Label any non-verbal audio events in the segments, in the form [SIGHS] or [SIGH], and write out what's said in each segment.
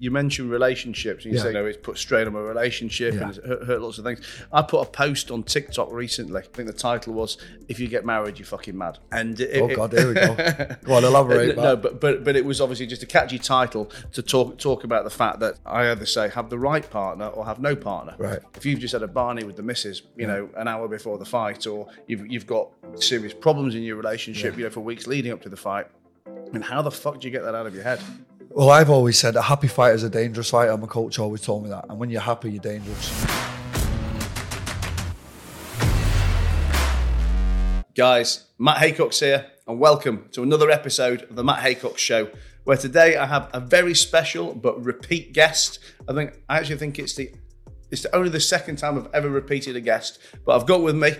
you mentioned relationships and you Yeah. say, you know, it's put strain on my relationship Yeah. and it's hurt, hurt lots of things. I put a post on TikTok recently. I think the title was, If you get married, you're fucking mad. And it, Oh, it- God, here we go. [LAUGHS] well, Go on, elaborate, uh, No, but, but but it was obviously just a catchy title to talk talk about the fact that I either say have the right partner or have no partner. Right. If you've just had a Barney with the missus, you know, an hour before the fight, or you've you've got serious problems in your relationship, you know, for weeks leading up to the fight, and how the fuck do you get that out of your head? Well, I've always said a happy fighter is a dangerous fighter. My coach always told me that. And when you're happy, you're dangerous. Guys, Matt Haycox here, and welcome to another episode of the Matt Haycox Show, where today I have a very special but repeat guest. I think I actually think it's the it's only the second time I've ever repeated a guest, but I've got with me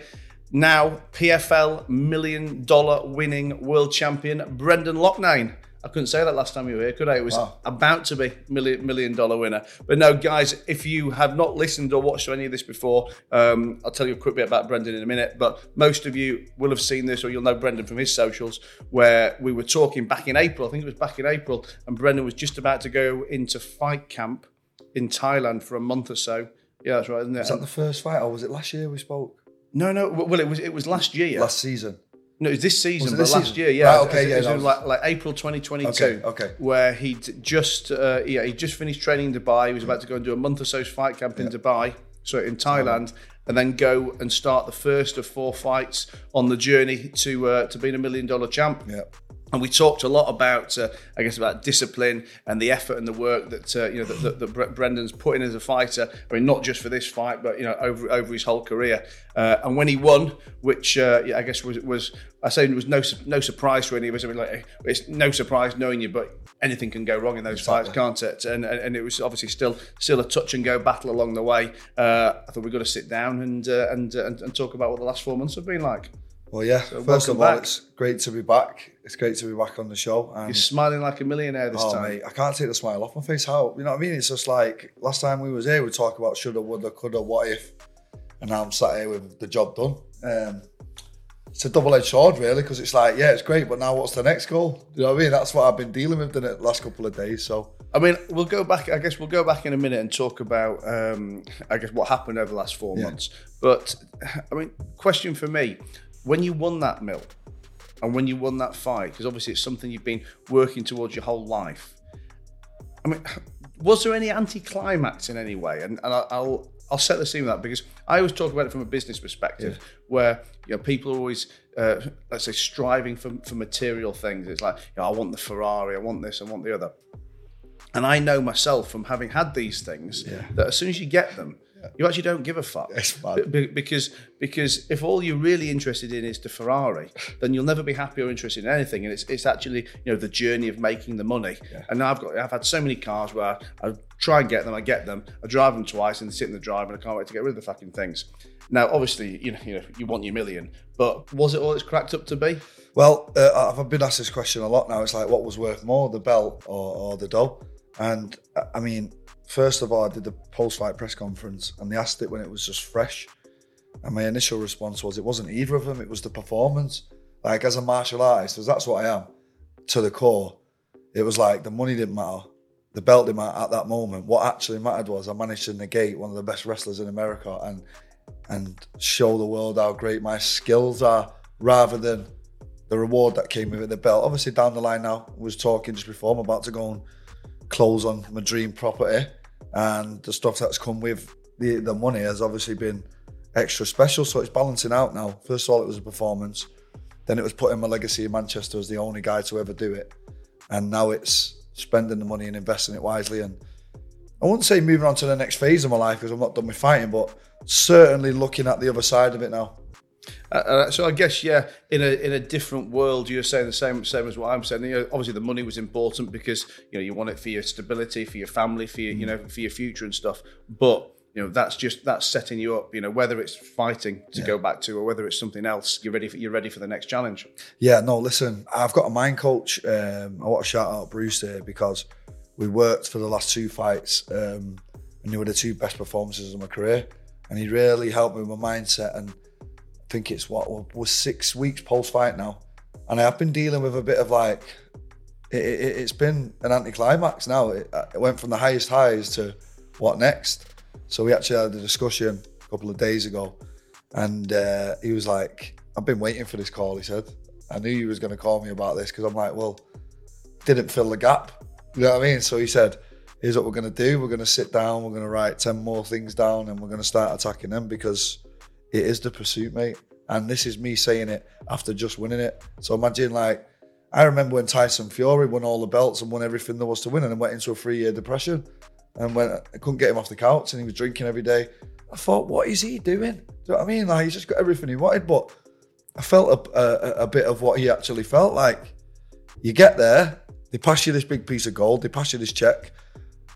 now PFL million dollar winning world champion Brendan Loughnane. I couldn't say that last time you were here, could I? It was Wow. about to be million million dollar winner. But no, guys, if you have not listened or watched any of this before, um, I'll tell you a quick bit about Brendan in a minute. But most of you will have seen this, or you'll know Brendan from his socials, where we were talking back in April. I think it was back in April, and Brendan was just about to go into fight camp in Thailand for a month or so. Yeah, that's right, isn't it? Was that the first fight, or was it last year we spoke? no, no. Well, it was it was last year. Last season. No, it was this season, it but this last season? year, yeah. Right, okay, it, yeah, was was- like, like April 2022. Okay, okay. Where he'd just, uh, yeah, he just finished training in Dubai. He was about to go and do a month or so's fight camp in Dubai, so in Thailand, and then go and start the first of four fights on the journey to uh, to being a million dollar champ. Yeah. And we talked a lot about, uh, I guess, about discipline and the effort and the work that uh, you know that, that, that Brendan's put in as a fighter. I mean, not just for this fight, but you know, over over his whole career. Uh, and when he won, which uh, yeah, I guess was was I say it was no no surprise for any of us. I mean, like it's no surprise knowing you, but anything can go wrong in those fights, can't it? And, and and it was obviously still still a touch and go battle along the way. Uh, I thought we've got to sit down and, uh, and and and talk about what the last four months have been like. Well, yeah. First of all, back. it's great to be back. It's great to be back on the show. And You're smiling like a millionaire this oh, time. mate, I can't take the smile off my face. How you know what I mean? It's just like last time we was here, we talk about shoulda, woulda, coulda, what if, and now I'm sat here with the job done. Um, it's a double-edged sword, really, because it's like, yeah, it's great, but now what's the next goal? You know what I mean? That's what I've been dealing with in the last couple of days. So I mean, we'll go back. I guess we'll go back in a minute and talk about, um, I guess, what happened over the last four Yeah. months. But I mean, question for me: when you won that mill, and when you won that fight, because obviously it's something you've been working towards your whole life. I mean, was there any anticlimax in any way? And, and I'll, I'll set the scene with that because I always talk about it from a business perspective, where you know people are always uh, let's say striving for for material things. It's like you know, I want the Ferrari, I want this, I want the other. And I know myself from having had these things that as soon as you get them, you actually don't give a fuck. Be- because because if all you're really interested in is the Ferrari, then you'll never be happy or interested in anything. And it's it's actually you know the journey of making the money. And now I've got I've had so many cars where I try and get them, I get them, I drive them twice and they sit in the drive, and I can't wait to get rid of the fucking things. Now, obviously, you know, you know, you want your million, but was it all it's cracked up to be? Well, uh, I've been asked this question a lot now. It's like, what was worth more, the belt or, or the dough? And uh, I mean, first of all, I did the post-fight press conference, and they asked it when it was just fresh. And my initial response was, it wasn't either of them; it was the performance. Like as a martial artist, because that's what I am to the core. It was like the money didn't matter, the belt didn't matter at that moment. What actually mattered was I managed to negate one of the best wrestlers in America and and show the world how great my skills are, rather than the reward that came with it, the belt. Obviously, down the line now, I was talking just before, I'm about to go and close on my dream property, and the stuff that's come with the, the money has obviously been extra special. So it's balancing out now. First of all, it was a performance, then it was putting my legacy in Manchester as the only guy to ever do it, and now it's spending the money and investing it wisely. And I wouldn't say moving on to the next phase of my life because I'm not done with fighting, but certainly looking at the other side of it now. Uh, uh, so I guess yeah, in a in a different world, you're saying the same same as what I'm saying. You know, obviously, the money was important because you know you want it for your stability, for your family, for your you know for your future and stuff. But you know that's just that's setting you up. You know whether it's fighting to go back to or whether it's something else, you're ready for you're ready for the next challenge. Yeah, no, listen, I've got a mind coach. Um, I want to shout out Bruce here because we worked for the last two fights um, and they were the two best performances of my career. And he really helped me with my mindset. And think it's what was six weeks post fight now. And I have been dealing with a bit of like it, it, it's been an anticlimax now. It, it went from the highest highs to what next. So we actually had a discussion a couple of days ago, and uh, he was like, "I've been waiting for this call." He said, "I knew you was going to call me about this because I'm like, well, didn't fill the gap. You know what I mean?" So he said, "Here's what we're going to do. We're going to sit down. We're going to write ten more things down, and we're going to start attacking them because it is the pursuit, mate." And this is me saying it after just winning it. So imagine like. I remember when Tyson Fury won all the belts and won everything there was to win, and then went into a three-year depression and when I couldn't get him off the couch and he was drinking every day. I thought, what is he doing? Do you know what I mean? Like he's just got everything he wanted, but I felt a, a, a bit of what he actually felt like. You get there, they pass you this big piece of gold, they pass you this check,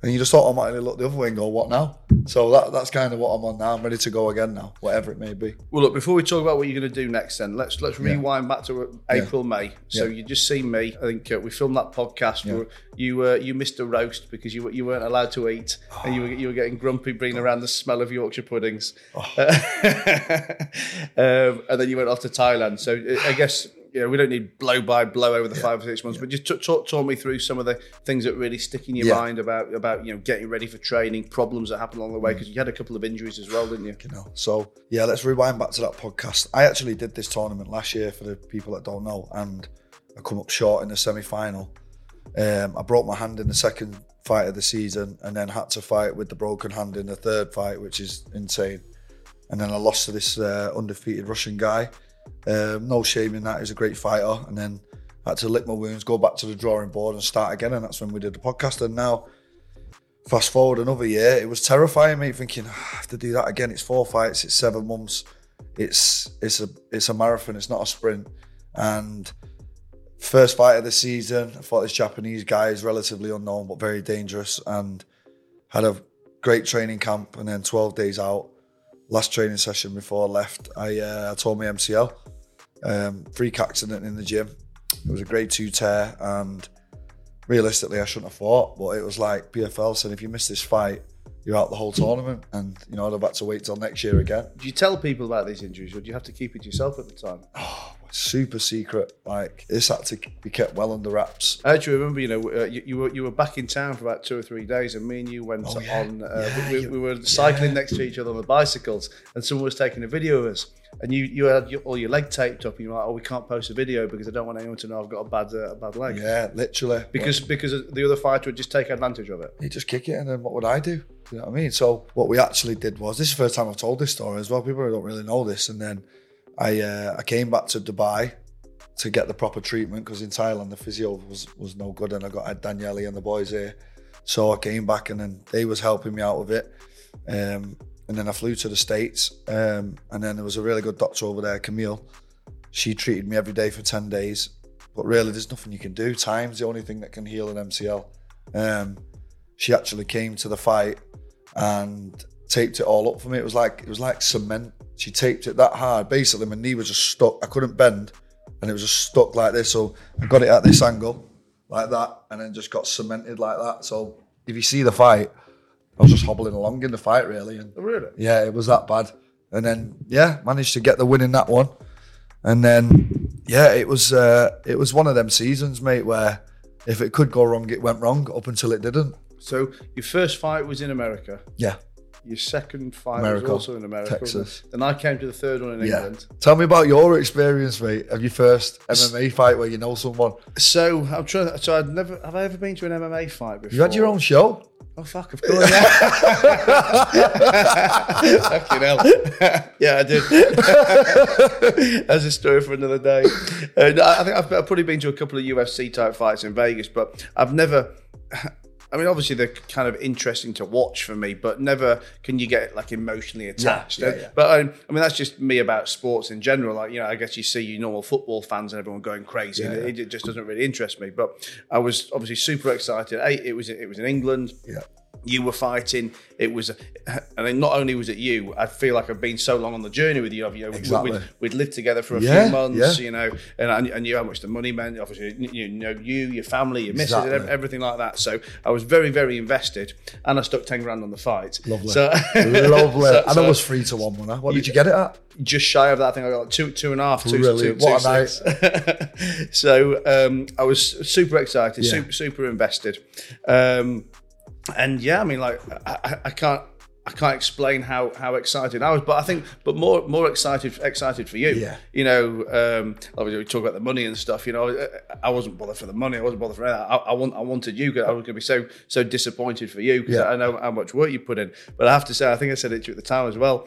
and you just automatically look the other way and go, what now? So that, that's kind of what I'm on now. I'm ready to go again now, whatever it may be. Well, look, before we talk about what you're going to do next, then let's let's rewind back to April, May. So Yeah. you just seen me. I think uh, we filmed that podcast. Yeah. Where you uh, you missed a roast because you you weren't allowed to eat, and you were you were getting grumpy, bringing around the smell of Yorkshire puddings. [LAUGHS] um, and then you went off to Thailand. So uh, I guess. You know, we don't need blow by blow over the five or six months, but just t- talk, talk me through some of the things that really stick in your Yeah. mind about about you know getting ready for training, problems that happen along the Mm. way because you had a couple of injuries as well, didn't you? you know. So yeah, let's rewind back to that podcast. I actually did this tournament last year for the people that don't know, and I come up short in the semi final. Um, I broke my hand in the second fight of the season, and then had to fight with the broken hand in the third fight, which is insane. And then I lost to this uh, undefeated Russian guy. Um, no shame in that. He's a great fighter. And then I had to lick my wounds, go back to the drawing board, and start again. And that's when we did the podcast. And now fast forward another year, it was terrifying me thinking "Ah, I have to do that again. It's four fights, it's seven months, it's it's a it's a marathon, it's not a sprint. And first fight of the season, I fought this Japanese guy, is relatively unknown but very dangerous, and had a great training camp. And then 12 days out, last training session before I left, I uh, I tore my MCL, um, freak accident in the gym. It was a grade two tear, and realistically, I shouldn't have fought, but it was like PFL said, if you miss this fight, you're out the whole tournament. And, you know, I'd have had to wait till next year again. Do you tell people about these injuries, or do you have to keep it to yourself at the time? Super secret. Like, this had to be kept well under wraps. I actually remember, you know, uh, you, you were you were back in town for about two or three days, and me and you went Oh, yeah. on. Uh, Yeah, we, we were cycling next to each other on the bicycles, and someone was taking a video of us, and you you had your, all your leg taped up, and you're like, "Oh, we can't post a video because I don't want anyone to know I've got a bad uh, a bad leg." Yeah, literally. Because because the other fighter would just take advantage of it. you just kick it, and then what would I do? You know what I mean? So what we actually did was this is the first time I've told this story as well. People don't really know this, and then I uh, I came back to Dubai to get the proper treatment because in Thailand the physio was was no good, and I got Daniele and the boys here. So I came back, and then they was helping me out with it. Um, and then I flew to the states, um, and then there was a really good doctor over there, Camille. She treated me every day for ten days, but really there's nothing you can do. Time's the only thing that can heal an MCL. Um, she actually came to the fight and taped it all up for me. It was like it was like cement. She taped it that hard. Basically, my knee was just stuck. I couldn't bend, and it was just stuck like this. So I got it at this angle, like that, and then just got cemented like that. So if you see the fight, I was just hobbling along in the fight really, and Really? yeah, it was that bad. And then yeah, managed to get the win in that one. And then yeah, it was uh, it was one of them seasons, mate, where if it could go wrong, it went wrong up until it didn't. So your first fight was in America. Yeah, Your second fight America, was also in America. Texas. Then I came to the third one in yeah. England. Tell me about your experience, mate, of your first MMA fight where you know someone. So I'm trying. So I'd never have I ever been to an MMA fight before? You had your own show. Oh fuck! Of course, yeah. [LAUGHS] Fucking hell. [LAUGHS] yeah, I did. [LAUGHS] That's a story for another day. And I think I've, I've probably been to a couple of UFC type fights in Vegas, but I've never. I mean, obviously they're kind of interesting to watch for me, but never can you get like emotionally attached. yeah, yeah. But um, I mean, that's just me about sports in general. Like you know, I guess you see you normal football fans and everyone going crazy. it, it just doesn't really interest me. But I was obviously super excited. A, it was it was in England Yeah. You were fighting. It was, and then not only was it you. I feel like I've been so long on the journey with you. You know, Exactly. we'd, we'd lived together for a Yeah, few months. yeah. You know, and I, I knew how much the money meant. Obviously, you know, you, your family, your missus, Exactly. everything like that. So I was very, very invested, and I stuck ten grand on the fight. Lovely. So, Lovely. [LAUGHS] so- and so it was three to one, wasn't it? What did you get it at? just shy of that. I think I got two, two and a half, two, two, Brilliant. two, What a six. [LAUGHS] so um, I was super excited, Yeah. super, super invested, um, and yeah, I mean, like I, I- can't. I can't explain how, how excited I was, but I think, but more more excited excited for you. Yeah. You know, um, obviously we talk about the money and stuff. You know, I wasn't bothered for the money. I wasn't bothered for that. I, I want I wanted you. 'cause I was going to be so so disappointed for you because Yeah. I know how much work you put in. But I have to say, I think I said it to you at the time as well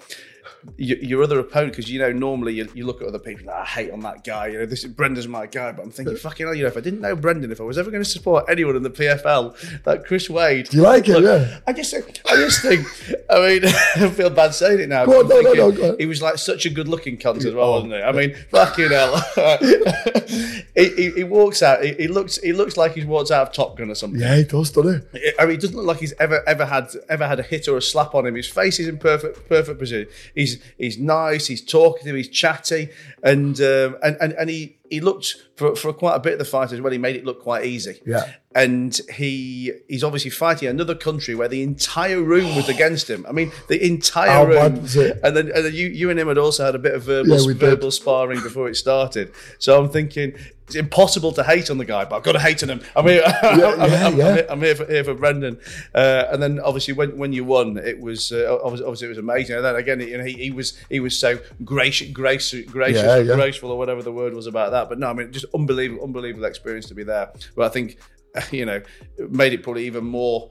your, your other opponent, because you know normally you, you look at other people, like, I hate on that guy. You know, this is Brendan's my guy, but I'm thinking, [LAUGHS] fucking hell, you know, if I didn't know Brendan, if I was ever going to support anyone in the PFL, like Chris Wade, Do you like it? Yeah. I just, I just think, I mean, [LAUGHS] I feel bad saying it now. Go on, no, no, thinking no, go on. He was like such a good-looking cunt as well, oh. wasn't he? I mean, fucking hell. [LAUGHS] he, he, he walks out. He, he looks. He looks like he's walked out of Top Gun or something. Yeah, he does, doesn't he? I mean, he doesn't look like he's ever ever had ever had a hit or a slap on him. His face is in perfect perfect position. He's he's nice. He's talkative. He's chatty, and um, and and and he he looked for for quite a bit of the fight as well. He made it look quite easy. Yeah. And he he's obviously fighting another country where the entire room was against him. I mean, the entire How room. bad was it? And then, and then you you and him had also had a bit of verbal Yeah, did. verbal sparring before it started. So I'm thinking. It's impossible to hate on the guy, but I've got to hate on him. I'm here. [LAUGHS] I'm, yeah, I'm- yeah. I'm here- I'm here for, here for Brendan. Uh, and then obviously when, when you won, it was uh, obviously, obviously it was amazing. And then again, you know, he, he was he was so gracious, gracious, gracious, Yeah, yeah. graceful, or whatever the word was about that. But no, I mean, just unbelievable, unbelievable experience to be there. But I think [LAUGHS] you know, it made it probably even more.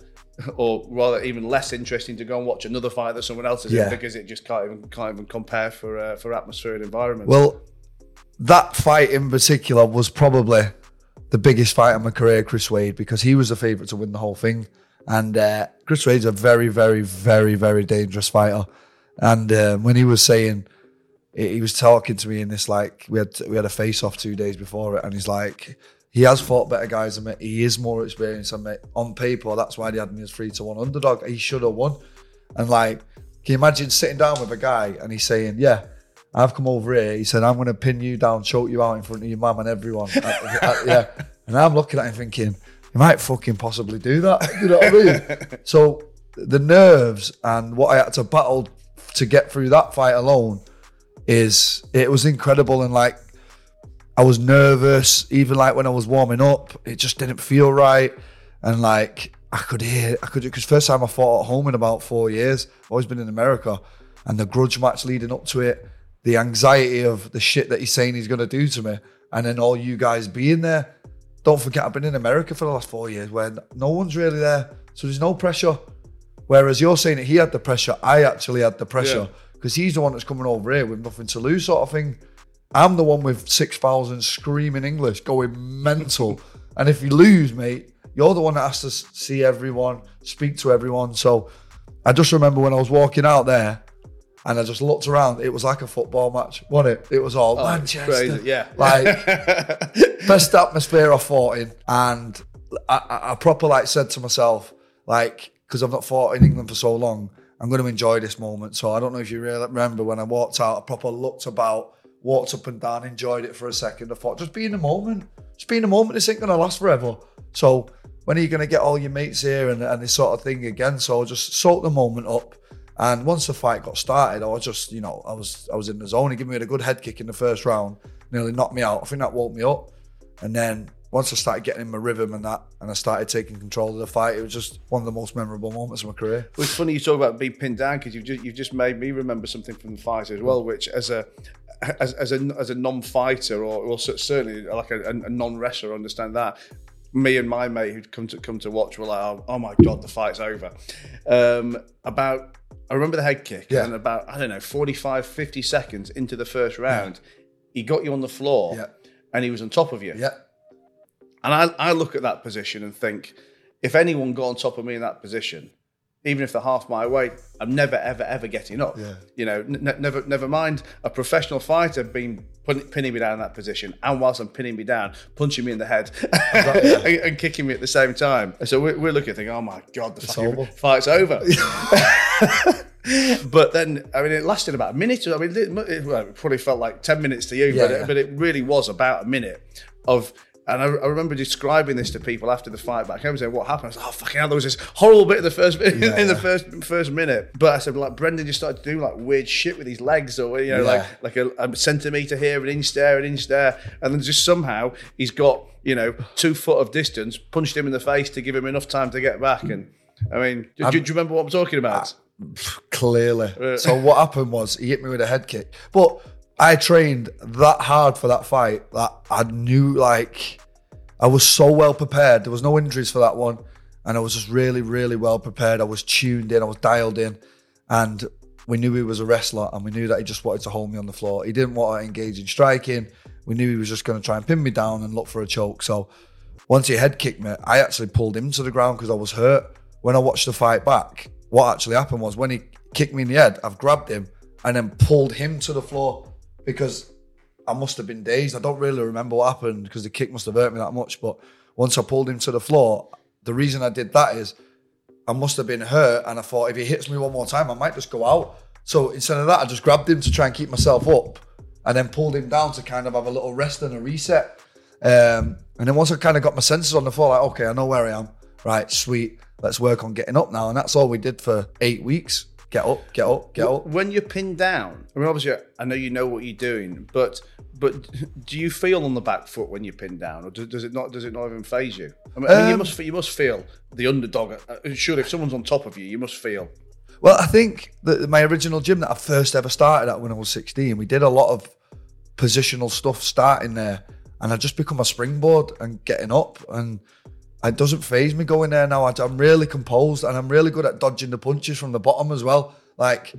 Or rather, even less interesting to go and watch another fight that someone else is Yeah. in because it just can't even can't even compare for uh, for atmosphere and environment. Well, that fight in particular was probably the biggest fight of my career, Chris Wade, because he was the favourite to win the whole thing. And uh, Chris Wade's a very, very, very, very dangerous fighter. And um, when he was saying, he he was talking to me in this like we had we had a face off two days before it, and he's like, he has fought better guys than me. He is more experienced than me. On paper, that's why they had me as three to one underdog. He should have won. And like, can you imagine sitting down with a guy and he's saying, "Yeah, I've come over here." He said, "I'm going to pin you down, choke you out in front of your mum and everyone." [LAUGHS] I- I- yeah, and I'm looking at him thinking, "You might fucking possibly do that." [LAUGHS] You know what I mean? so the nerves and what I had to battle to get through that fight alone is it was incredible. And like I was nervous even like when I was warming up it just didn't feel right. And like I could hear I could because first time I fought at home in about four years I've always been in America and the grudge match leading up to it the anxiety of the shit that he's saying he's to do to me and then all you guys being there. Don't forget I've been in America for the last four years where no one's really there so there's no pressure. Whereas you're saying that he had the pressure, I actually had the pressure because he's the one that's coming over here with nothing to lose, sort of thing. I'm the one with 6,000 screaming English going mental. and if you lose, mate, you're the one that has to see everyone, speak to everyone. So I just remember when I was walking out there and I just looked around, it was like a football match, wasn't it? It was all Oh, Manchester. crazy, yeah. Like, [LAUGHS] best atmosphere I fought in, and I, I, I proper like said to myself, like, because I've not fought in England for so long, I'm going to enjoy this moment. So I don't know if you really remember when I walked out, I proper looked about, walked up and down, enjoyed it for a second. I thought, just be in the moment, just be in the moment. This ain't going to last forever. So when are you going to get all your mates here and, and this sort of thing again? So I just soak the moment up. And once the fight got started, I was just, you know, I was I was in the zone. He gave me a good head kick in the first round, nearly knocked me out. I think that woke me up. And then once I started getting in my rhythm and that, and I started taking control of the fight, it was just one of the most memorable moments of my career. Well, it's funny you talk about being pinned down because you've just, you've just made me remember something from the fight as well, which as a as, as a as a non-fighter or, or certainly like a, a non-wrestler, understand that. Me and my mate who'd come to come to watch were like, oh, oh my god, the fight's over. Um, about I remember the head kick, Yeah. and about I don't know 45, 50 seconds into the first round, he got you on the floor, Yeah. and he was on top of you. Yeah, And I, I look at that position and think, if anyone got on top of me in that position, even if they're half my weight, I'm never, ever, ever getting up. Yeah. You know, n- never, never mind a professional fighter being putting, pinning me down in that position, and whilst I'm pinning me down, punching me in the head [LAUGHS] and, and kicking me at the same time. So we're, we're looking, thinking, oh my god, the fucking fight's over. [LAUGHS] but then, I mean, it lasted about a minute. I mean, it, it, well, it probably felt like ten minutes to you, Yeah, but, yeah. It, but it really was about a minute of. And I, I remember describing this to people after the fight back home, saying what happened. I was like, "Oh fucking hell!" There was this horrible bit in the first in the yeah. first first minute. But I said, like Brendan just started to do like weird shit with his legs, or you know, Yeah. like like a, a centimeter here, an inch there, an inch there, and then just somehow he's got you know two foot of distance, punched him in the face to give him enough time to get back. And I mean, do, do you remember what I'm talking about? Clearly. Uh. So what happened was he hit me with a head kick. But I trained that hard for that fight that I knew like I was so well prepared. There was no injuries for that one. And I was just really, really well prepared. I was tuned in, I was dialed in. And we knew he was a wrestler and we knew that he just wanted to hold me on the floor. He didn't want to engage in striking. We knew he was just going to try and pin me down and look for a choke. So once he head kicked me, I actually pulled him to the ground because I was hurt. When I watched the fight back, what actually happened was when he kicked me in the head, I've grabbed him and then pulled him to the floor because I must have been dazed. I don't really remember what happened because the kick must have hurt me that much. But once I pulled him to the floor, the reason I did that is I must have been hurt and I thought if he hits me one more time, I might just go out. So instead of that, I just grabbed him to try and keep myself up and then pulled him down to kind of have a little rest and a reset. Um, and then once I kind of got my senses on the floor, like, okay, I know where I am. Right, sweet. Let's work on getting up now. And that's all we did for eight weeks. Get up, get up, get up. When you're pinned down, I mean, obviously, I know you know what you're doing, but but do you feel on the back foot when you're pinned down, or does, does it not? Does it not even phase you? I mean, I mean, you Um, must you must feel the underdog. Uh, Surely, if someone's on top of you, you must feel. Well, I think that my original gym that I first ever started at when I was 16, we did a lot of positional stuff starting there. And I just become a springboard and getting up. And it doesn't phase me going there now. I- I'm really composed and I'm really good at dodging the punches from the bottom as well. Like,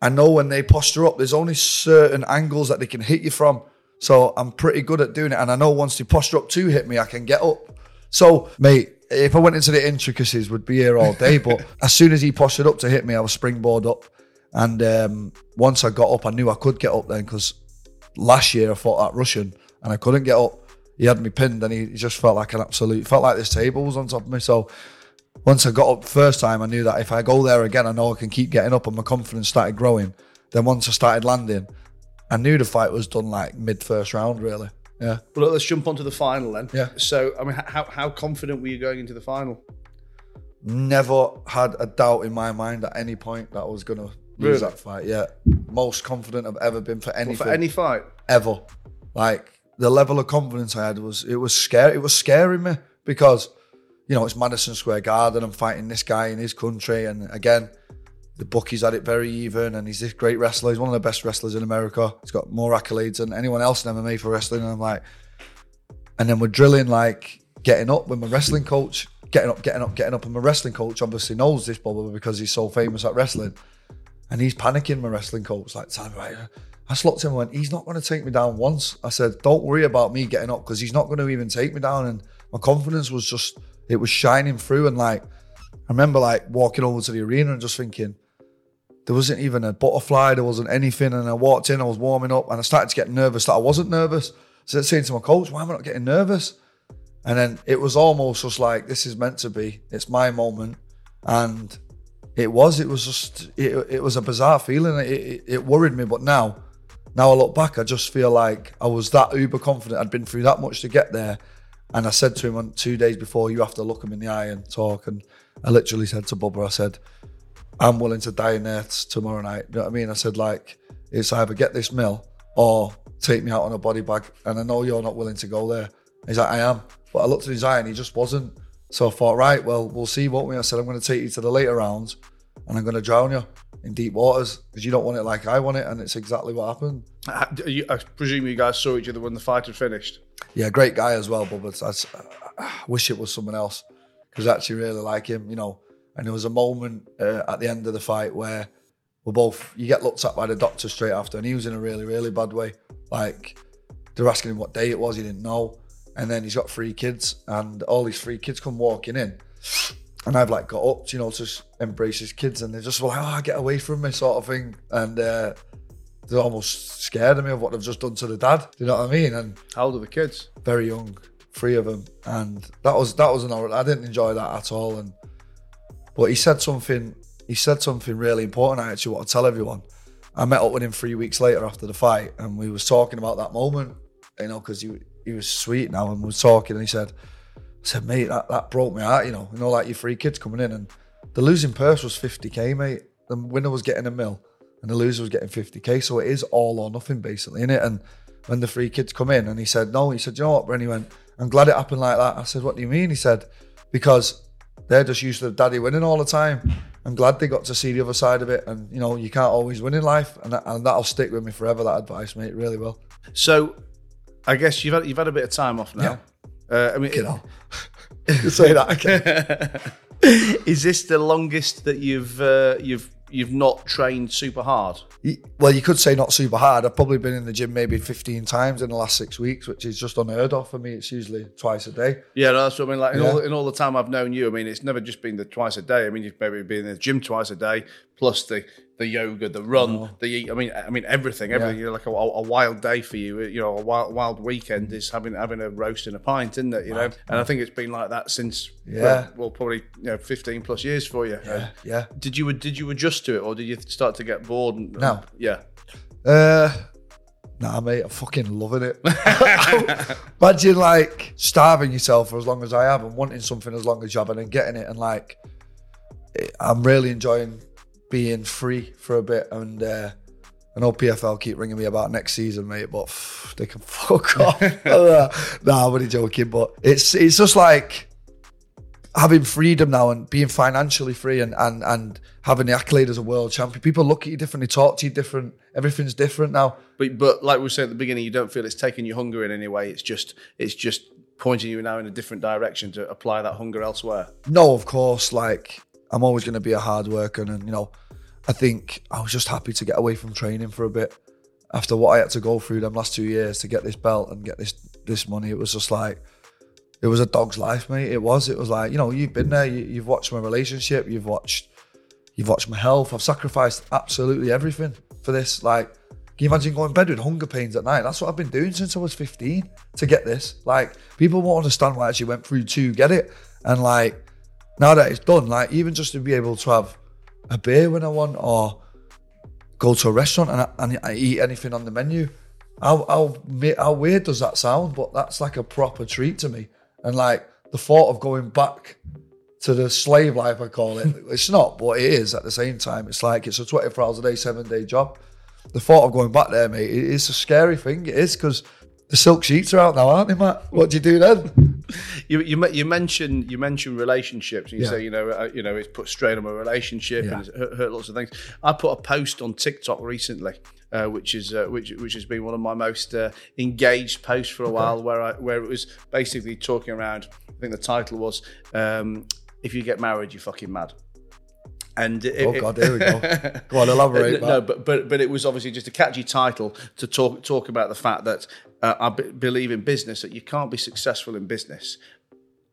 I know when they posture up, there's only certain angles that they can hit you from. So I'm pretty good at doing it. And I know once they posture up to hit me, I can get up. So, mate, if I went into the intricacies, would be here all day. But [LAUGHS] as soon as he postured up to hit me, I was springboard up. And um, once I got up, I knew I could get up then because last year I fought that Russian and I couldn't get up. He had me pinned and he, just felt like an absolute, felt like this table was on top of me. So once I got up first time, I knew that if I go there again, I know I can keep getting up and my confidence started growing. Then once I started landing, I knew the fight was done like mid first round, really. Yeah. Well, let's jump onto the final then. Yeah. So, I mean, how how confident were you going into the final? Never had a doubt in my mind at any point that I was going to Really? lose that fight. Yeah. Most confident I've ever been for anything. For any fight? ever. Like the level of confidence I had was it was scary. It was scaring me because you know it's Madison Square Garden. I'm fighting this guy in his country, and again, the bookies had it very even. And he's this great wrestler. He's one of the best wrestlers in America. He's got more accolades than anyone else in MMA for wrestling. And I'm like, and then we're drilling like getting up with my wrestling coach, getting up, getting up, getting up. And my wrestling coach obviously knows this Bubba because he's so famous at wrestling. And he's panicking, my wrestling coach, like, telling me, right, I at him and went, he's not going to take me down once. I said, don't worry about me getting up because he's not going to even take me down. And my confidence was just, it was shining through. And like, I remember like walking over to the arena and just thinking, there wasn't even a butterfly, there wasn't anything. And I walked in, I was warming up and I started to get nervous that I wasn't nervous. So I saying to my coach, why am I not getting nervous? And then it was almost just like, this is meant to be. It's my moment. And it was, it was just, it, it was a bizarre feeling. It, it, it worried me. But now, now I look back, I just feel like I was that uber confident. I'd been through that much to get there. And I said to him on two days before, you have to look him in the eye and talk. And I literally said to Bubba, I said, I'm willing to die in there tomorrow night. You know what I mean? I said, like, it's either get this mill or take me out on a body bag. And I know you're not willing to go there. He's like, I am. But I looked at his eye and he just wasn't. So I thought, right, well, we'll see, won't we? I said, I'm going to take you to the later rounds and I'm going to drown you in deep waters because you don't want it like I want it. And it's exactly what happened. You- I presume you guys saw each other when the fight had finished. Yeah, great guy as well, but I, I wish it was someone else because I actually really like him, you know. And there was a moment uh, at the end of the fight where we're both, you get looked at by the doctor straight after, and he was in a really, really bad way. Like, they're asking him what day it was, he didn't know. And then he's got three kids, and all these three kids come walking in. And I've like got up, you know, to embrace his kids, and they're just like, "Oh, get away from me," sort of thing, and uh, they're almost scared of me of what they've just done to the dad. Do you know what I mean? And How old are the kids? very young, three of them, and that was that was an. I didn't enjoy that at all. And but he said something. He said something really important. I actually want to tell everyone. I met up with him three weeks later after the fight, and we was talking about that moment. You know, because he he was sweet now, and we was talking, and he said, "I said, mate, that, that broke my heart. You know, you know, like your three kids coming in, and the losing purse was fifty k, mate. The winner was getting a mil, and the loser was getting fifty k. So it is all or nothing, basically, in it. And when the three kids come in, and he said, no, he said, you know what, Brenny He went, I'm glad it happened like that. I said, what do you mean? He said, because they're just used to daddy winning all the time. I'm glad they got to see the other side of it, and you know, you can't always win in life, and, that, and that'll stick with me forever. That advice, mate, really will. So, I guess you've had you've had a bit of time off now. Uh, I mean, You know, [LAUGHS] say that again. [LAUGHS] is this the longest that you've uh, you've you've not trained super hard? Well, you could say not super hard. I've probably been in the gym maybe 15 times in the last six weeks, which is just unheard of for me. It's usually twice a day. Yeah, no, that's what I mean. Like in, Yeah. all, in all the time I've known you, I mean, it's never just been the twice a day. I mean, you've maybe been in the gym twice a day, plus the the yoga, the run, the I mean, I mean everything, everything. You know, like a, a wild day for you. You know, a wild wild weekend is having having a roast and a pint, isn't it? You know, and I think it's been like that since Yeah. well, probably you know, fifteen plus years for you. And Yeah. Did you did you adjust to it, or did you start to get bored? And, No. yeah. Uh, nah, mate, I'm fucking loving it. [LAUGHS] Imagine like starving yourself for as long as I have and wanting something as long as you have and then getting it. And like, it- I'm really enjoying being free for a bit. And uh, I know PFL keep ringing me about next season, mate, but pff, they can [LAUGHS] fuck off. [LAUGHS] nah, I'm only joking. But it's it's just like having freedom now and being financially free and, and, and having the accolade as a world champion. People look at you differently, talk to you different. Everything's different now. But but like we said at the beginning, you don't feel it's taking your hunger in any way. It's just it's just pointing you now in a different direction to apply that hunger elsewhere. No, of course, like I'm always going to be a hard worker, and you know, I think I was just happy to get away from training for a bit after what I had to go through them last two years to get this belt and get this this money. It was just like it was a dog's life, mate. It was. It was like you know, you've been there. You, you've watched my relationship. You've watched. You've watched my health. I've sacrificed absolutely everything for this. Like, can you imagine going to bed with hunger pains at night? That's what I've been doing since I was 15 to get this. Like, people won't understand why I actually went through to get it. And like, now that it's done, like, even just to be able to have a beer when I want or go to a restaurant and I, and I eat anything on the menu, how, how, how weird does that sound? But that's like a proper treat to me. And like, the thought of going back to the slave life, I call it. [LAUGHS] it's not, but it is at the same time. It's like it's a 24 hours a day, seven day job. The thought of going back there, mate, it is a scary thing. It is because the silk sheets are out now, aren't they, Matt? What do you do then? [LAUGHS] You you, you mentioned you mentioned relationships and you Yeah. say you know uh, you know it's put strain on my relationship Yeah. and it's hurt, hurt lots of things. I put a post on TikTok recently. Uh, which is uh, which which has been one of my most uh, engaged posts for a while, where I where it was basically talking around. I think the title was um, "If you get married, you're fucking mad." And it, Oh, God, here we go. [LAUGHS] Go on, elaborate, no, but but but it was obviously just a catchy title to talk talk about the fact that uh, I b- believe in business that you can't be successful in business.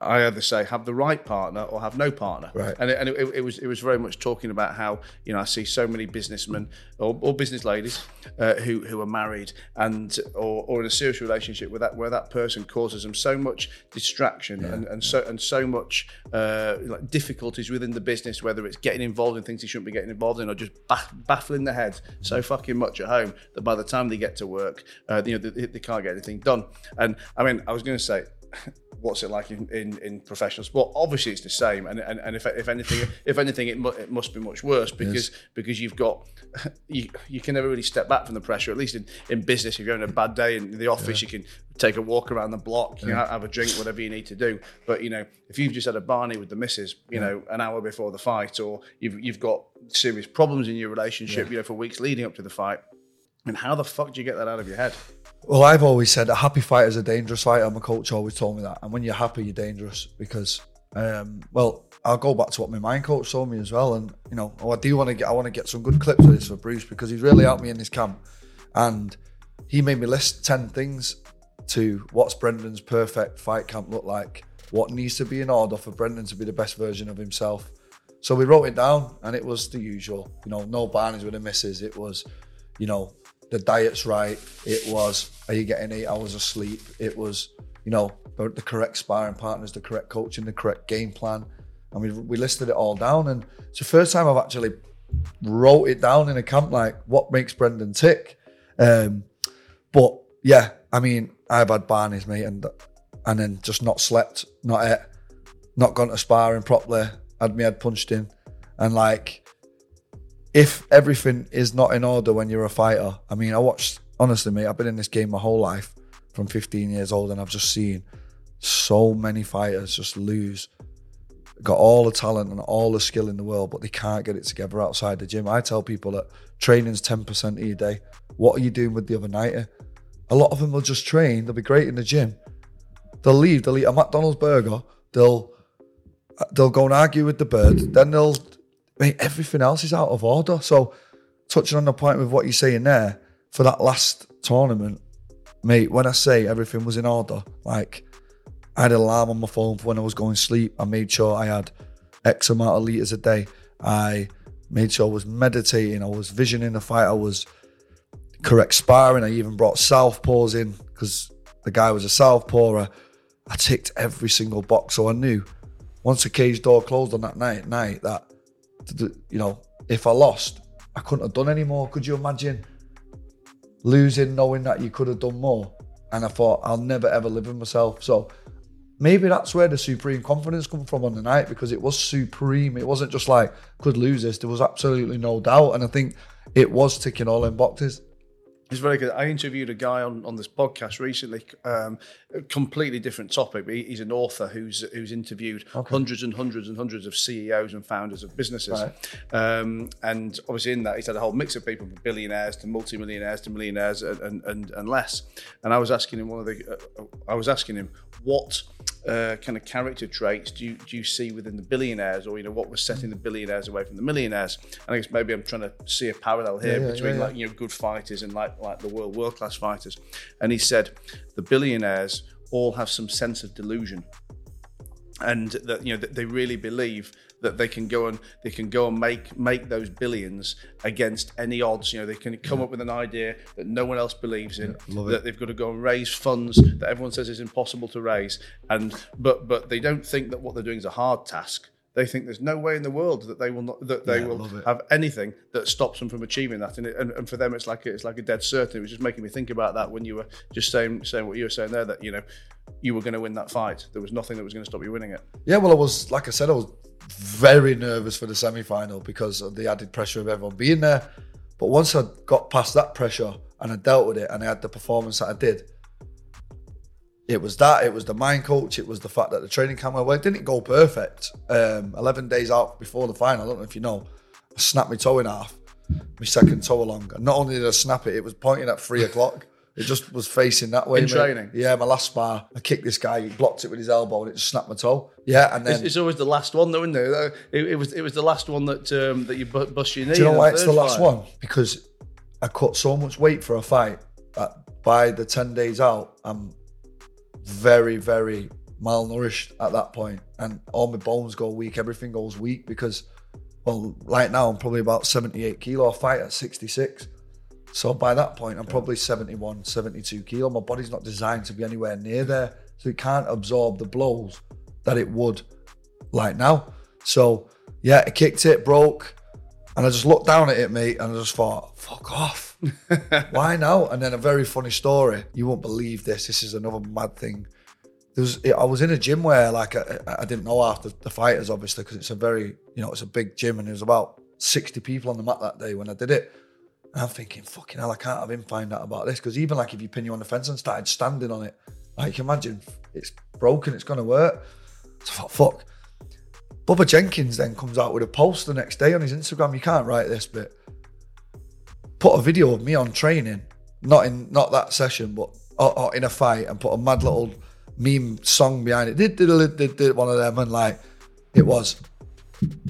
I either say have the right partner or have no partner, Right. And, it, and it, it was it was very much talking about how you know I see so many businessmen or, or business ladies uh, who who are married and or, or in a serious relationship with that where that person causes them so much distraction and, and so and so much uh, like difficulties within the business, whether it's getting involved in things they shouldn't be getting involved in or just baff- baffling the head so fucking much at home that by the time they get to work, uh, you know they, they can't get anything done. And I mean, I was going to say [LAUGHS] what's it like in, in, in professional sport? Obviously, it's the same, and and, and if, if anything, if anything, it, mu- it must be much worse because because you've got [LAUGHS] you, you can never really step back from the pressure. At least in, in business, if you're having a bad day in the office, you can take a walk around the block, you know, have a drink, whatever you need to do. But you know, if you've just had a barney with the missus, you know, an hour before the fight, or you've you've got serious problems in your relationship, you know, for weeks leading up to the fight. And how the fuck do you get that out of your head? Well, I've always said a happy fighter is a dangerous fighter. My coach always told me that. And when you're happy, you're dangerous because, um, well, I'll go back to what my mind coach told me as well. And you know, oh, I do want to get, I want to get some good clips of this for Bruce because he's really helped me in this camp, and he made me list ten things to what's Brendan's perfect fight camp look like. what needs to be in order for Brendan to be the best version of himself. So we wrote it down, and it was the usual. You know, no Barneys with the misses. It was, you know, the diet's right. It was, are you getting eight hours of sleep? It was, you know, the, correct sparring partners, the correct coaching, the correct game plan. And we, we listed it all down. And it's the first time I've actually wrote it down in a camp, like what makes Brendan tick. Um, but yeah, I mean, I've had Barneys, mate, and and then just not slept, not ate, not gone to sparring properly, had my head punched in. And like, if everything is not in order when you're a fighter, I mean, I watched, honestly, mate, I've been in this game my whole life from 15 years old, and I've just seen so many fighters just lose. Got all the talent and all the skill in the world, but they can't get it together outside the gym. I tell people that training's 10% of your day. What are you doing with the other 90? A lot of them will just train, they'll be great in the gym. They'll leave, they'll eat a McDonald's burger, they'll they'll go and argue with the bird, then they'll mate, everything else is out of order. So touching on the point with what you're saying there, for that last tournament, mate, when I say everything was in order, like I had an alarm on my phone for when I was going to sleep. I made sure I had X amount of liters a day. I made sure I was meditating. I was visioning the fight. I was correct sparring. I even brought southpaws in because the guy was a southpaw. I, I ticked every single box, so I knew once the cage door closed on that night, night that you know if I lost, I couldn't have done any more. Could you imagine losing, knowing that you could have done more? And I thought I'll never ever live with myself. So maybe that's where the supreme confidence come from on the night because it was supreme. It wasn't just like could lose this. There was absolutely no doubt, and I think it was ticking all in boxes. It's very good. I interviewed a guy on, on this podcast recently, um, a completely different topic. But he's an author who's who's interviewed okay. hundreds and hundreds and hundreds of CEOs and founders of businesses. Right. Um, and obviously, in that, he's had a whole mix of people from billionaires to multimillionaires to millionaires and, and, and less. And I was asking him one of the, uh, I was asking him what uh, kind of character traits do you, do you see within the billionaires, or you know what was setting the billionaires away from the millionaires? And I guess maybe I'm trying to see a parallel here yeah, yeah, between yeah, like you know good fighters and like like the world world class fighters. And he said the billionaires all have some sense of delusion, and that you know they really believe that they can go and they can go and make make those billions against any odds. You know, they can come yeah. up with an idea that no one else believes in. Yeah, that it. they've got to go and raise funds that everyone says is impossible to raise, and but but they don't think that what they're doing is a hard task. They think there's no way in the world that they will not that they yeah, will have anything that stops them from achieving that, and, it, and, and for them it's like it's like a dead certainty. It was just making me think about that when you were just saying saying what you were saying there that you know you were going to win that fight. There was nothing that was going to stop you winning it. Yeah, well, I was like I said, I was very nervous for the semi final because of the added pressure of everyone being there. But once I got past that pressure and I dealt with it and I had the performance that I did, it was that, it was the mind coach, it was the fact that the training camp went well. It didn't go perfect. Um, 11 days out before the final, I don't know if you know, I snapped my toe in half, my second toe along. And not only did I snap it, it was pointing at three o'clock. It just was facing that way. In mate. training? Yeah, my last spar, I kicked this guy, he blocked it with his elbow and it just snapped my toe. Yeah, and then. It's, it's always the last one though, isn't it? It, it was, it was the last one that um, that you bust your knee. Do you know why it's the last fight? one? Because I cut so much weight for a fight that by the 10 days out, I'm very, very malnourished at that point, and all my bones go weak. Everything goes weak because, well, right now I'm probably about 78 kilo. I fight at 66. So by that point, I'm probably 71, 72 kilo. My body's not designed to be anywhere near there. So it can't absorb the blows that it would like now. So yeah, it kicked it, broke. And I just looked down at it, mate, and I just thought, fuck off. [LAUGHS] Why now? And then a very funny story. You won't believe this. This is another mad thing. There was, I was in a gym where, like, I, I didn't know after the fighters, obviously, because it's a very, you know, it's a big gym, and there was about 60 people on the mat that day when I did it. And I'm thinking, fucking hell, I can't have him find out about this. Because even like if you pin you on the fence and started standing on it, like you can imagine it's broken, it's gonna work. So I thought, fuck. Bubba Jenkins then comes out with a post the next day on his Instagram. You can't write this, but put a video of me on training, not in not that session, but or, or in a fight, and put a mad little meme song behind it. Did did, did, did one of them, and like it was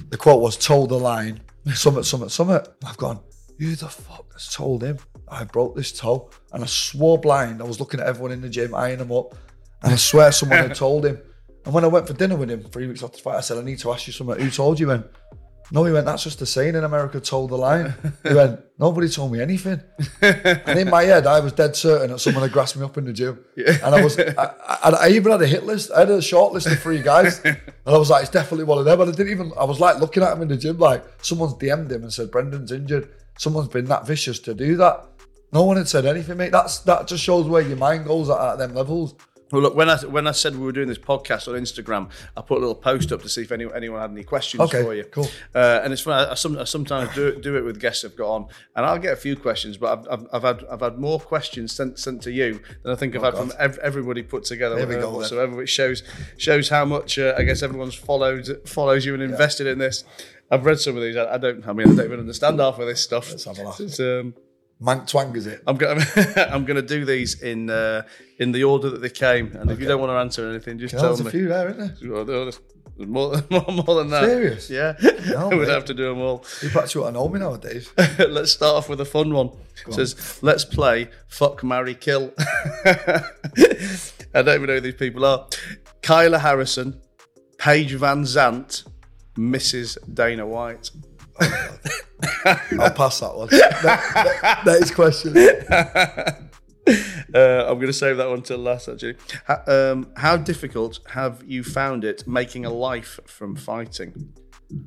the quote was "told the line." Summit, summit, summit. I've gone who the fuck has told him I broke this toe? And I swore blind. I was looking at everyone in the gym, eyeing them up. And I swear someone had [LAUGHS] told him. And when I went for dinner with him three weeks after the fight, I said, I need to ask you something. Who told you? He went, no, he went, that's just a saying in America, told the line. [LAUGHS] He went, nobody told me anything. and in my head, I was dead certain that someone had grassed me up in the gym. And I was, I, I, I even had a hit list. I had a short list of three guys. And I was like, it's definitely one of them. But I didn't even, I was like looking at him in the gym, like someone's DM'd him and said, Brendan's injured. Someone's been that vicious to do that. No one had said anything, mate. That's That just shows where your mind goes at, at them levels. Well, look, when I when I said we were doing this podcast on Instagram, I put a little post up to see if any, anyone had any questions Okay, for you. cool. Uh, and it's fun. I, I, some, I sometimes do, do it with guests I've got on, and I'll get a few questions, but I've, I've, I've had I've had more questions sent sent to you than I think I've had from ev- everybody put together. Here we go, whatsoever, which shows shows how much uh, I guess everyone's followed follows you and invested in this. I've read some of these. I, I don't. I mean, I don't even understand half of this stuff. Let's have a laugh. Mank twang is it? I'm gonna [LAUGHS] I'm gonna do these in uh, in the order that they came, and if you don't want to answer anything, just tell there's a me. few there, isn't there? Well, there's there's more, [LAUGHS] more, more than that. Serious? Yeah, No, [LAUGHS] we'd mate. have to do them all. You practically want to know me nowadays. let's start off with a fun one. It says, let's play fuck, marry, kill. I don't even know who these people are. Kayla Harrison, Paige VanZant, Mrs. Dana White. [LAUGHS] I'll pass that one. Ne- ne- Next question. Uh, I'm going to save that one till last, actually. How, um, how difficult have you found it making a life from fighting?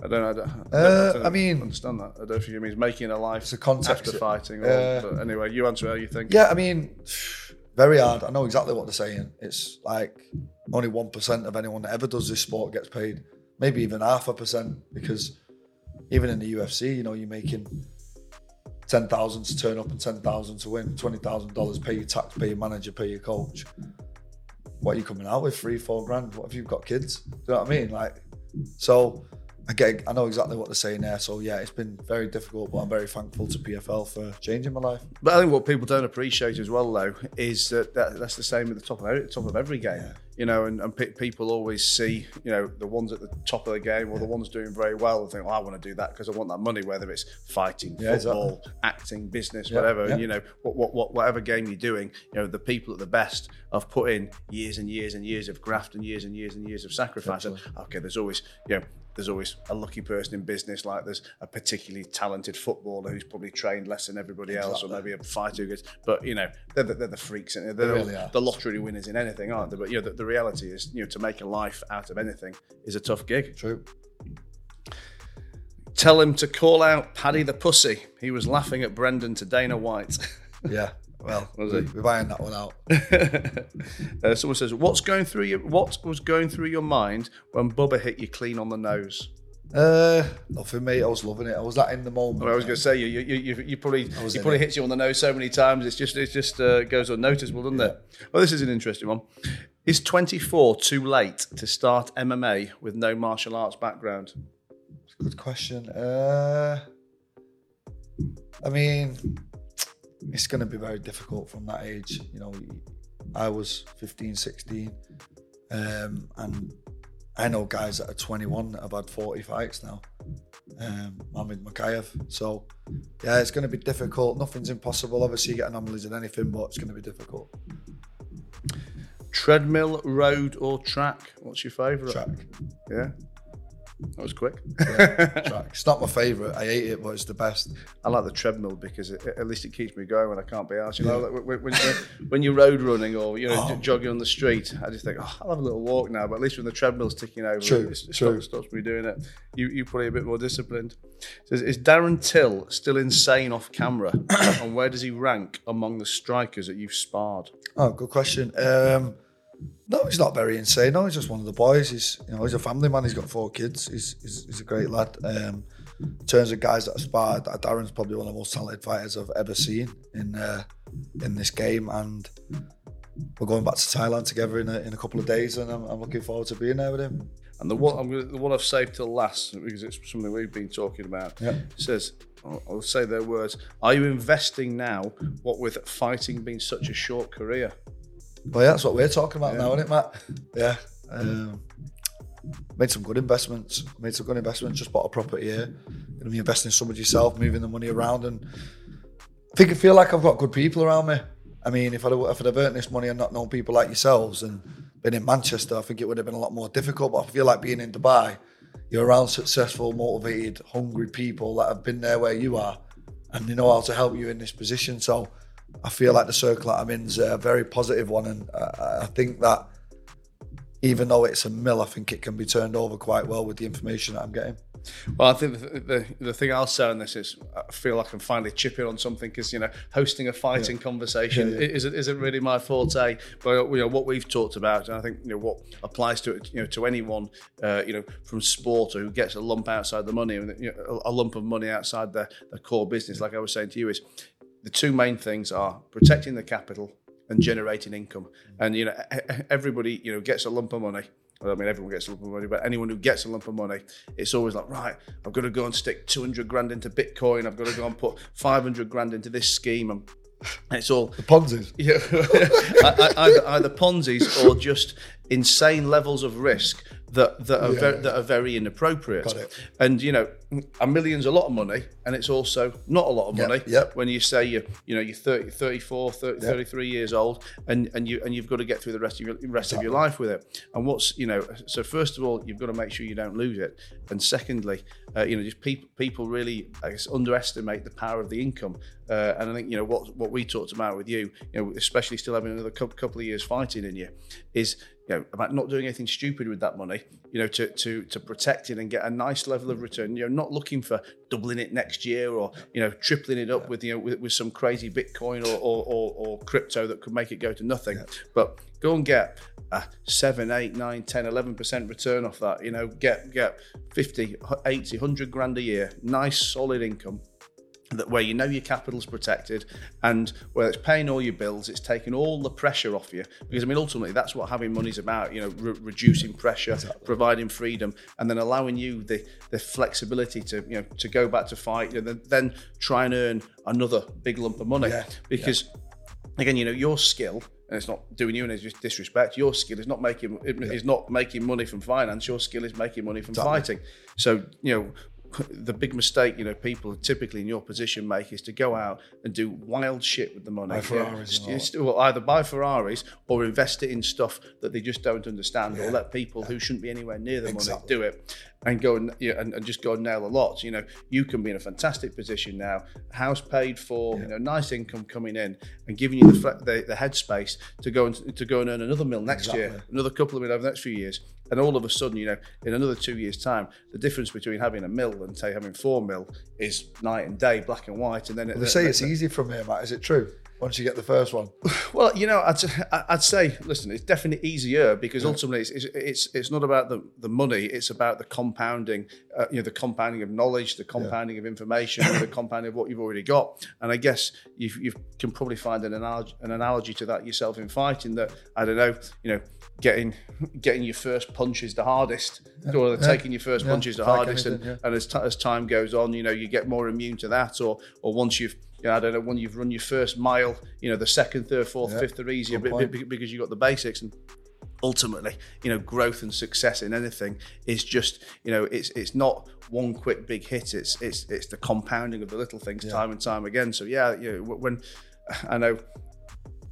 I don't know. I, don't, I, don't, Uh, don't I mean- understand that. I don't know if you mean making a life It's a context, after fighting. Or, uh, but anyway, you answer how you think. Yeah, I mean, very hard. I know exactly what they're saying. It's like only 1% of anyone that ever does this sport gets paid. Maybe even half a percent because even in the UFC, you know, you're making 10,000 to turn up and 10,000 to win, $20,000, pay your tax, pay your manager, pay your coach. What are you coming out with? Three, four grand? What if you've got kids? Do you know what I mean? Like, so I get, I know exactly what they're saying there. So yeah, it's been very difficult, but I'm very thankful to PFL for changing my life. But I think what people don't appreciate as well, though, is that, that that's the same at the top of every, top of every game. You know, and, and pe- people always see, you know, the ones at the top of the game or the ones doing very well and think, well, I want to do that because I want that money, whether it's fighting, Yeah, football, acting, business, Yeah, whatever. yeah. And, you know, what, what, what, whatever game you're doing, you know, the people at the best have put in years and years and years of graft and years and years and years of sacrifice. And, okay, there's always, you know, there's always a lucky person in business, like there's a particularly talented footballer who's probably trained less than everybody else, or maybe a fighter who gets. But you know, they're the, they're the freaks, and they're really the, the lottery winners in anything, aren't they? But you know, the, the reality is, you know, to make a life out of anything is a tough gig. True. Tell him to call out Paddy the pussy. He was laughing at Brendan to Dana White. Yeah. [LAUGHS] Well, [LAUGHS] Was we, he? we've ironed that one out. [LAUGHS] uh, someone says, "What's going through your What was going through your mind when Bubba hit you clean on the nose?" Uh, nothing, mate. I was loving it. I was that in the moment. Well, I was going to say you, you, you, you, you probably he probably it. hits you on the nose so many times. It's just it just uh, goes unnoticeable, doesn't it? Well, this is an interesting one. Is 24 too late to start MMA with no martial arts background? Good question. Uh, I mean, it's going to be very difficult from that age. You know, I was 15, 16, um, and I know guys that are 21 that have had 40 fights now. Um, Muhammad Mokaev. So, yeah, it's going to be difficult. Nothing's impossible. Obviously, you get anomalies in anything, but it's going to be difficult. Treadmill, road, or track? What's your favourite? Track. Yeah, that was quick. [LAUGHS] Track. It's not my favourite. I hate it, but it's the best. I like the treadmill because it, at least it keeps me going when I can't be asked. You know, like when, when, when you're road running or you know Oh. jogging on the street, I just think, oh, I'll have a little walk now. But at least when the treadmill's ticking over, True, it, it true. Stops, stops me doing it. You you probably a bit more disciplined. Says, is Darren Till still insane off camera, [COUGHS] and where does he rank among the strikers that you've sparred? Oh, good question. Um, no, he's not very insane. No, he's just one of the boys. He's you know he's a family man. He's got four kids. He's he's, he's a great lad. Um, in terms of guys that aspire, Darren's probably one of the most talented fighters I've ever seen in uh, in this game, and we're going back to Thailand together in a, in a couple of days, and I'm, I'm looking forward to being there with him. And the one I'm gonna, the one I've saved till last because it's something we've been talking about. Yeah. says, I'll say their words. Are you investing now? What with fighting being such a short career? But yeah, that's what we're talking about now, isn't it, Matt? Yeah. Um, made some good investments. Made some good investments. Just bought a property here. Going to be investing some of yourself, moving the money around, and I think I feel like I've got good people around me. I mean, if I'd have, if I'd have earned this money and not known people like yourselves and been in Manchester, I think it would have been a lot more difficult. But I feel like being in Dubai, you're around successful, motivated, hungry people that have been there where you are, and they know how to help you in this position. So I feel like the circle that I'm in is a very positive one, and I, I think that even though it's a mill, I think it can be turned over quite well with the information that I'm getting. Well, I think the, the, the thing I'll say on this is I feel like I can finally chip in on something because you know hosting a fighting yeah. conversation yeah, yeah. Isn't, isn't really my forte. But you know what we've talked about, and I think you know what applies to it, you know to anyone uh, you know from sport or who gets a lump outside the money, you know, a lump of money outside their, their core business. Like I was saying to you, is the two main things are protecting the capital and generating income. Mm. And you know, everybody you know gets a lump of money. Well, I mean, everyone gets a lump of money, but anyone who gets a lump of money, it's always like, right, I've got to go and stick 200 grand into Bitcoin. I've got to go and put 500 grand into this scheme. And it's all the Ponzi's. [LAUGHS] Yeah, [LAUGHS] either, either Ponzi's or just insane levels of risk that that are yeah. very, that are very inappropriate. And you know, a million's a lot of money, and it's also not a lot of money. Yep. yep. When you say you you know you're 30, 34, 30, yep. 33 years old, and and you and you've got to get through the rest of your rest exactly. of your life with it. And what's you know, so first of all, you've got to make sure you don't lose it, and secondly, uh, you know, just people people really I guess underestimate the power of the income. Uh, and I think you know what what we talked about with you, you know, especially still having another couple of years fighting in you, is you know, about not doing anything stupid with that money, you know, to to to protect it and get a nice level of return. You're not looking for doubling it next year or you know tripling it up yeah. with you know with, with, some crazy Bitcoin or, or, or, or, crypto that could make it go to nothing. Yeah. But go and get a 7, 8, 9, 10, 11% return off that. You know, get get 50, 80, 100 grand a year, nice solid income that where you know your capital's protected and where it's paying all your bills, it's taking all the pressure off you. Because I mean, ultimately, that's what having money's about. You know, re- reducing pressure, exactly. providing freedom, and then allowing you the the flexibility to you know to go back to fight, and then, then try and earn another big lump of money. Yeah. Because yeah. again, you know, your skill and it's not doing you any disrespect. Your skill is not making is not making money from finance. Your skill is making money from fighting. So you know the big mistake, you know, people typically in your position make is to go out and do wild shit with the money. Buy Ferraris. Yeah. Well, either buy Ferraris or invest it in stuff that they just don't understand, yeah. or let people who shouldn't be anywhere near the exactly. money do it and go and, you know, and, and just go and nail a lot. You know, you can be in a fantastic position now, house paid for, yeah. you know, nice income coming in, and giving you the the, the headspace to go and to go and earn another mill next exactly. year, another couple of mil over the next few years, and all of a sudden, you know, in another two years' time, the difference between having a mill and say having four mill is night and day, black and white. And then well, they say it's easy from here, Matt. Is it true? Once you get the first one? [SIGHS] Well, you know, I'd, I'd say, listen, it's definitely easier because yeah. ultimately it's, it's it's not about the, the money; it's about the compounding, uh, you know, the compounding of knowledge, the compounding yeah. of information, the compounding of what you've already got. And I guess you you can probably find an analogy, an analogy to that yourself in fighting. That I don't know, you know, getting getting your first punch is the hardest, yeah. or taking your first punch is the hardest, anything, and, and as, t- as time goes on, you know, you get more immune to that, or or once you've you know, I don't know when you've run your first mile, you know, the second, third, fourth, yeah. fifth are easier because you've got the basics and ultimately, you know, growth and success in anything is just, you know, it's it's not one quick big hit. It's it's it's the compounding of the little things yeah. time and time again. So yeah, you know, when [SIGHS] I know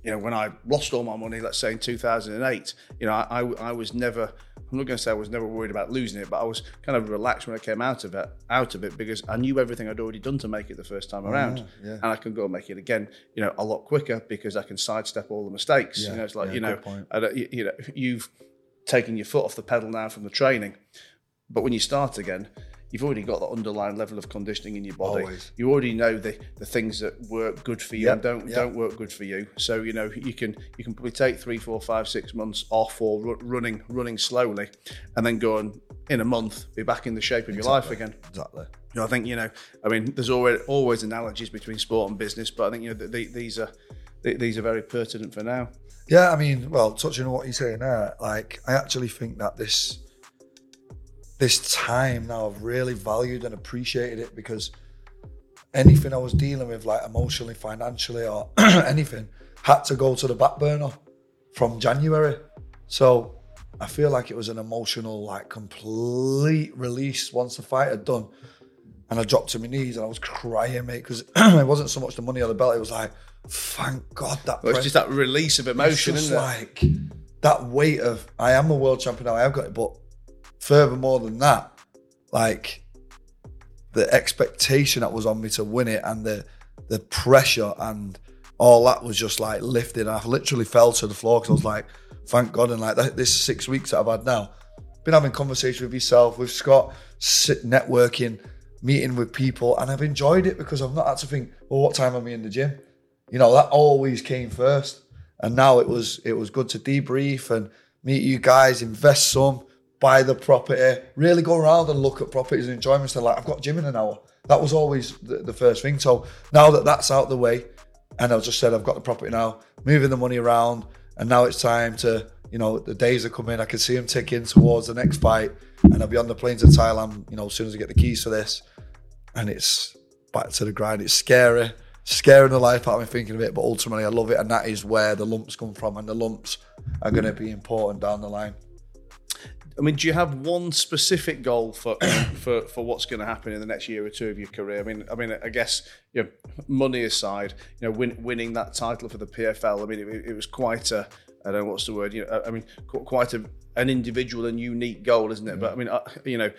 you know, when I lost all my money, let's say in 2008, you know, I, I, I was never, I'm not going to say I was never worried about losing it, but I was kind of relaxed when I came out of it, out of it, because I knew everything I'd already done to make it the first time oh, around, yeah, yeah. and I can go and make it again, you know, a lot quicker because I can sidestep all the mistakes. Yeah, you know, it's like you know, I, you know, you've taken your foot off the pedal now from the training, but when you start again, you've already got that underlying level of conditioning in your body. Always. You already know the, the things that work good for you yep. and don't yep. don't work good for you. So you know you can you can probably take three, four, five, six months off or r- running running slowly, and then go and in a month be back in the shape of exactly. your life again. Exactly. You know, I think you know. I mean, there's always always analogies between sport and business, but I think you know the, these are these are very pertinent for now. Yeah, I mean, well, touching on what you're saying there, like I actually think that this this time now I've really valued and appreciated it because anything I was dealing with, like emotionally, financially, or [CLEARS THROAT] anything, had to go to the back burner from January. So I feel like it was an emotional, like complete release once the fight had done. And I dropped to my knees and I was crying, mate, because [CLEARS THROAT] it wasn't so much the money on the belt. It was like, thank God that. Well, it's just that release of emotion, it's isn't like, that weight of I am a world champion now, I have got it, but furthermore than that, like the expectation that was on me to win it and the the pressure and all that was just like lifted. I literally fell to the floor because I was like, thank God. And like this six weeks that I've had now, been having conversation with yourself, with Scott, sit, networking, meeting with people, and I've enjoyed it because I've not had to think, well, what time am I in the gym? You know, that always came first. And now it was it was good to debrief and meet you guys, invest some, buy the property, really go around and look at properties and enjoy myself. Like I've got gym in an hour. That was always the, the first thing. So now that that's out the way, and I just said I've got the property now, moving the money around, and now it's time to you know, the days are coming. I can see them ticking towards the next fight, and I'll be on the plane to Thailand. You know, as soon as I get the keys to this, and it's back to the grind. It's scary, scaring the life out of me thinking of it, but ultimately I love it, and that is where the lumps come from, and the lumps are going to be important down the line. I mean, do you have one specific goal for [COUGHS] for, for what's going to happen in the next year or two of your career? I mean, I mean, I guess you know, money aside, you know, win, winning that title for the PFL. I mean, it, it was quite a I don't know what's the word. You know, I mean, quite a, an individual and unique goal, isn't it? But I mean, uh, you know,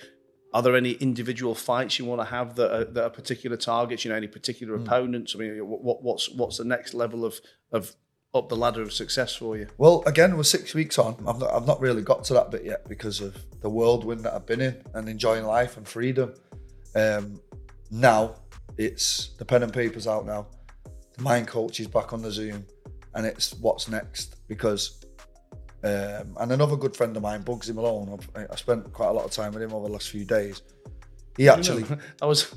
are there any individual fights you want to have that are, that are particular targets? You know, any particular mm. opponents? I mean, what, what's what's the next level of of up the ladder of success for you? Well, again, we're six weeks on. I've not, I've not really got to that bit yet because of the whirlwind that I've been in and enjoying life and freedom. Um, now it's the pen and paper's out now. The mind coach is back on the Zoom and it's what's next because. Um, and another good friend of mine, Bugsy Malone, I've, I spent quite a lot of time with him over the last few days. He actually, [LAUGHS] I was,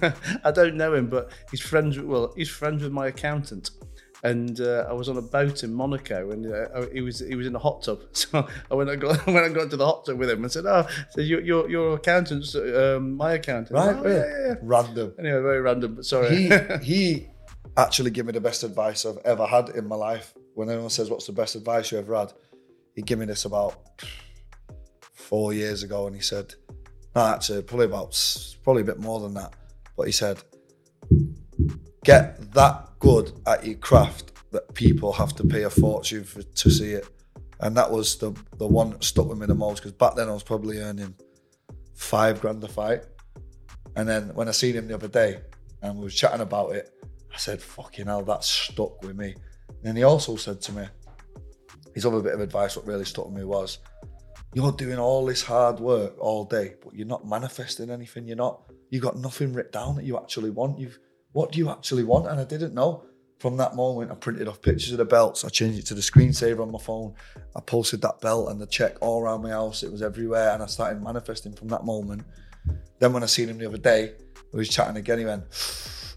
[LAUGHS] I don't know him, but he's friends with, well, he's friends with my accountant and uh, I was on a boat in Monaco, and uh, he was he was in a hot tub. [LAUGHS] So I went and got [LAUGHS] when I got into the hot tub with him, and said, "Oh, so your your, your accountant's um, my accountant, right? Oh, yeah, yeah, yeah, Random. Anyway, very random. But sorry. He [LAUGHS] he actually gave me the best advice I've ever had in my life. When anyone says, "What's the best advice you ever had?" He gave me this about four years ago, and he said, "No, actually, probably about probably a bit more than that." But he said, "Get that good at your craft that people have to pay a fortune for to see it." And that was the the one that stuck with me the most because back then I was probably earning five grand a fight. And then when I seen him the other day and we were chatting about it, I said, fucking hell, that stuck with me. And he also said to me, his other bit of advice, what really stuck with me was, you're doing all this hard work all day, but you're not manifesting anything. You're not, you've got nothing written down that you actually want. You've, what do you actually want? And I didn't know. From that moment, I printed off pictures of the belts. I changed it to the screensaver on my phone. I posted that belt and the check all around my house. It was everywhere. And I started manifesting from that moment. Then when I seen him the other day, we was chatting again, he went,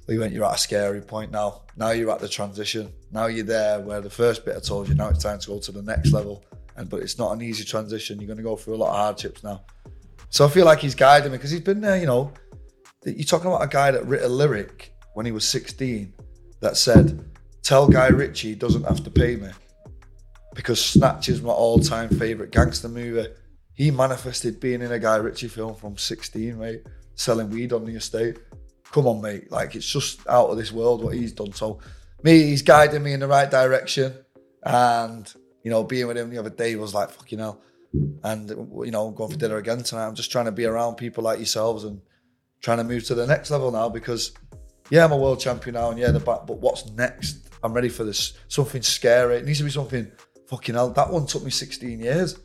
we went, you're at a scary point now. Now you're at the transition. Now you're there where the first bit I told you, now it's time to go to the next level. And but it's not an easy transition. You're going to go through a lot of hardships now. So I feel like he's guiding me because he's been there, you know. You're talking about a guy that wrote a lyric when he was 16 that said, Tell Guy Ritchie he doesn't have to pay me because Snatch is my all time favourite gangster movie. He manifested being in a Guy Ritchie film from 16, mate, selling weed on the estate come on, mate. Like it's just out of this world what he's done. So me, he's guiding me in the right direction. And, you know, being with him the other day was like, fucking hell. And, you know, going for dinner again tonight. I'm just trying to be around people like yourselves and trying to move to the next level now because, yeah, I'm a world champion now and yeah, the back, but what's next? I'm ready for this. Something scary. It needs to be something fucking hell. That one took me 16 years.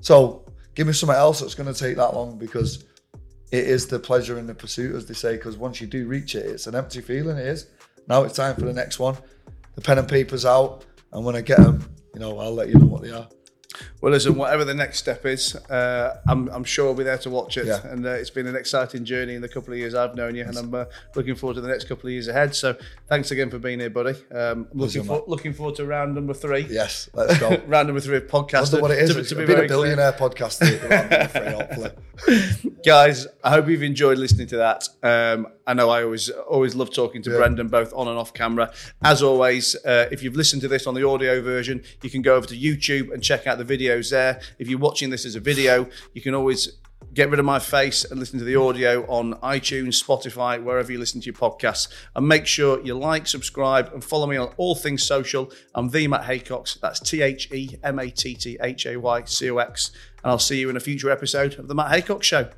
So give me something else that's going to take that long because it is the pleasure in the pursuit, as they say, because once you do reach it, it's an empty feeling. It is. Now it's time for the next one. The pen and paper's out, and when I get them, you know, I'll let you know what they are. Well, listen, whatever the next step is, uh, I'm, I'm, sure I'll be there to watch it. Yeah. And uh, it's been an exciting journey in the couple of years I've known you, and I'm uh, looking forward to the next couple of years ahead. So thanks again for being here, buddy. Um, looking, for, looking forward to round number three. Yes, let's go. [LAUGHS] round number three of podcast. That's what it is. To, to be, a billionaire clear. podcast. three, hopefully. [LAUGHS] Guys, I hope you've enjoyed listening to that. Um, I know I always always love talking to yeah. Brendan, both on and off camera. As always, uh, if you've listened to this on the audio version, you can go over to YouTube and check out the videos there. If you're watching this as a video, you can always get rid of my face and listen to the audio on iTunes, Spotify, wherever you listen to your podcasts. And make sure you like, subscribe, and follow me on all things social. I'm the Matt Haycox. That's T H E M A T T H A Y C O X. And I'll see you in a future episode of The Matt Haycox Show.